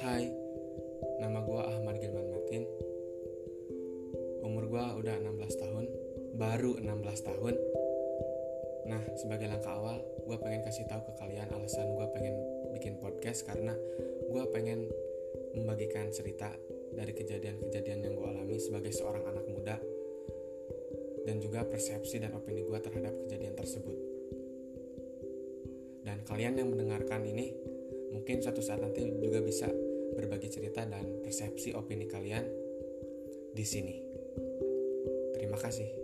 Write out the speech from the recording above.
Hai, nama gue Ahmad Gilman Martin. Umur gue udah 16 tahun Baru 16 tahun Nah, sebagai langkah awal Gue pengen kasih tahu ke kalian alasan gue pengen bikin podcast Karena gue pengen membagikan cerita Dari kejadian-kejadian yang gue alami sebagai seorang anak muda Dan juga persepsi dan opini gue terhadap kejadian tersebut dan kalian yang mendengarkan ini mungkin suatu saat nanti juga bisa berbagi cerita dan persepsi opini kalian di sini. Terima kasih.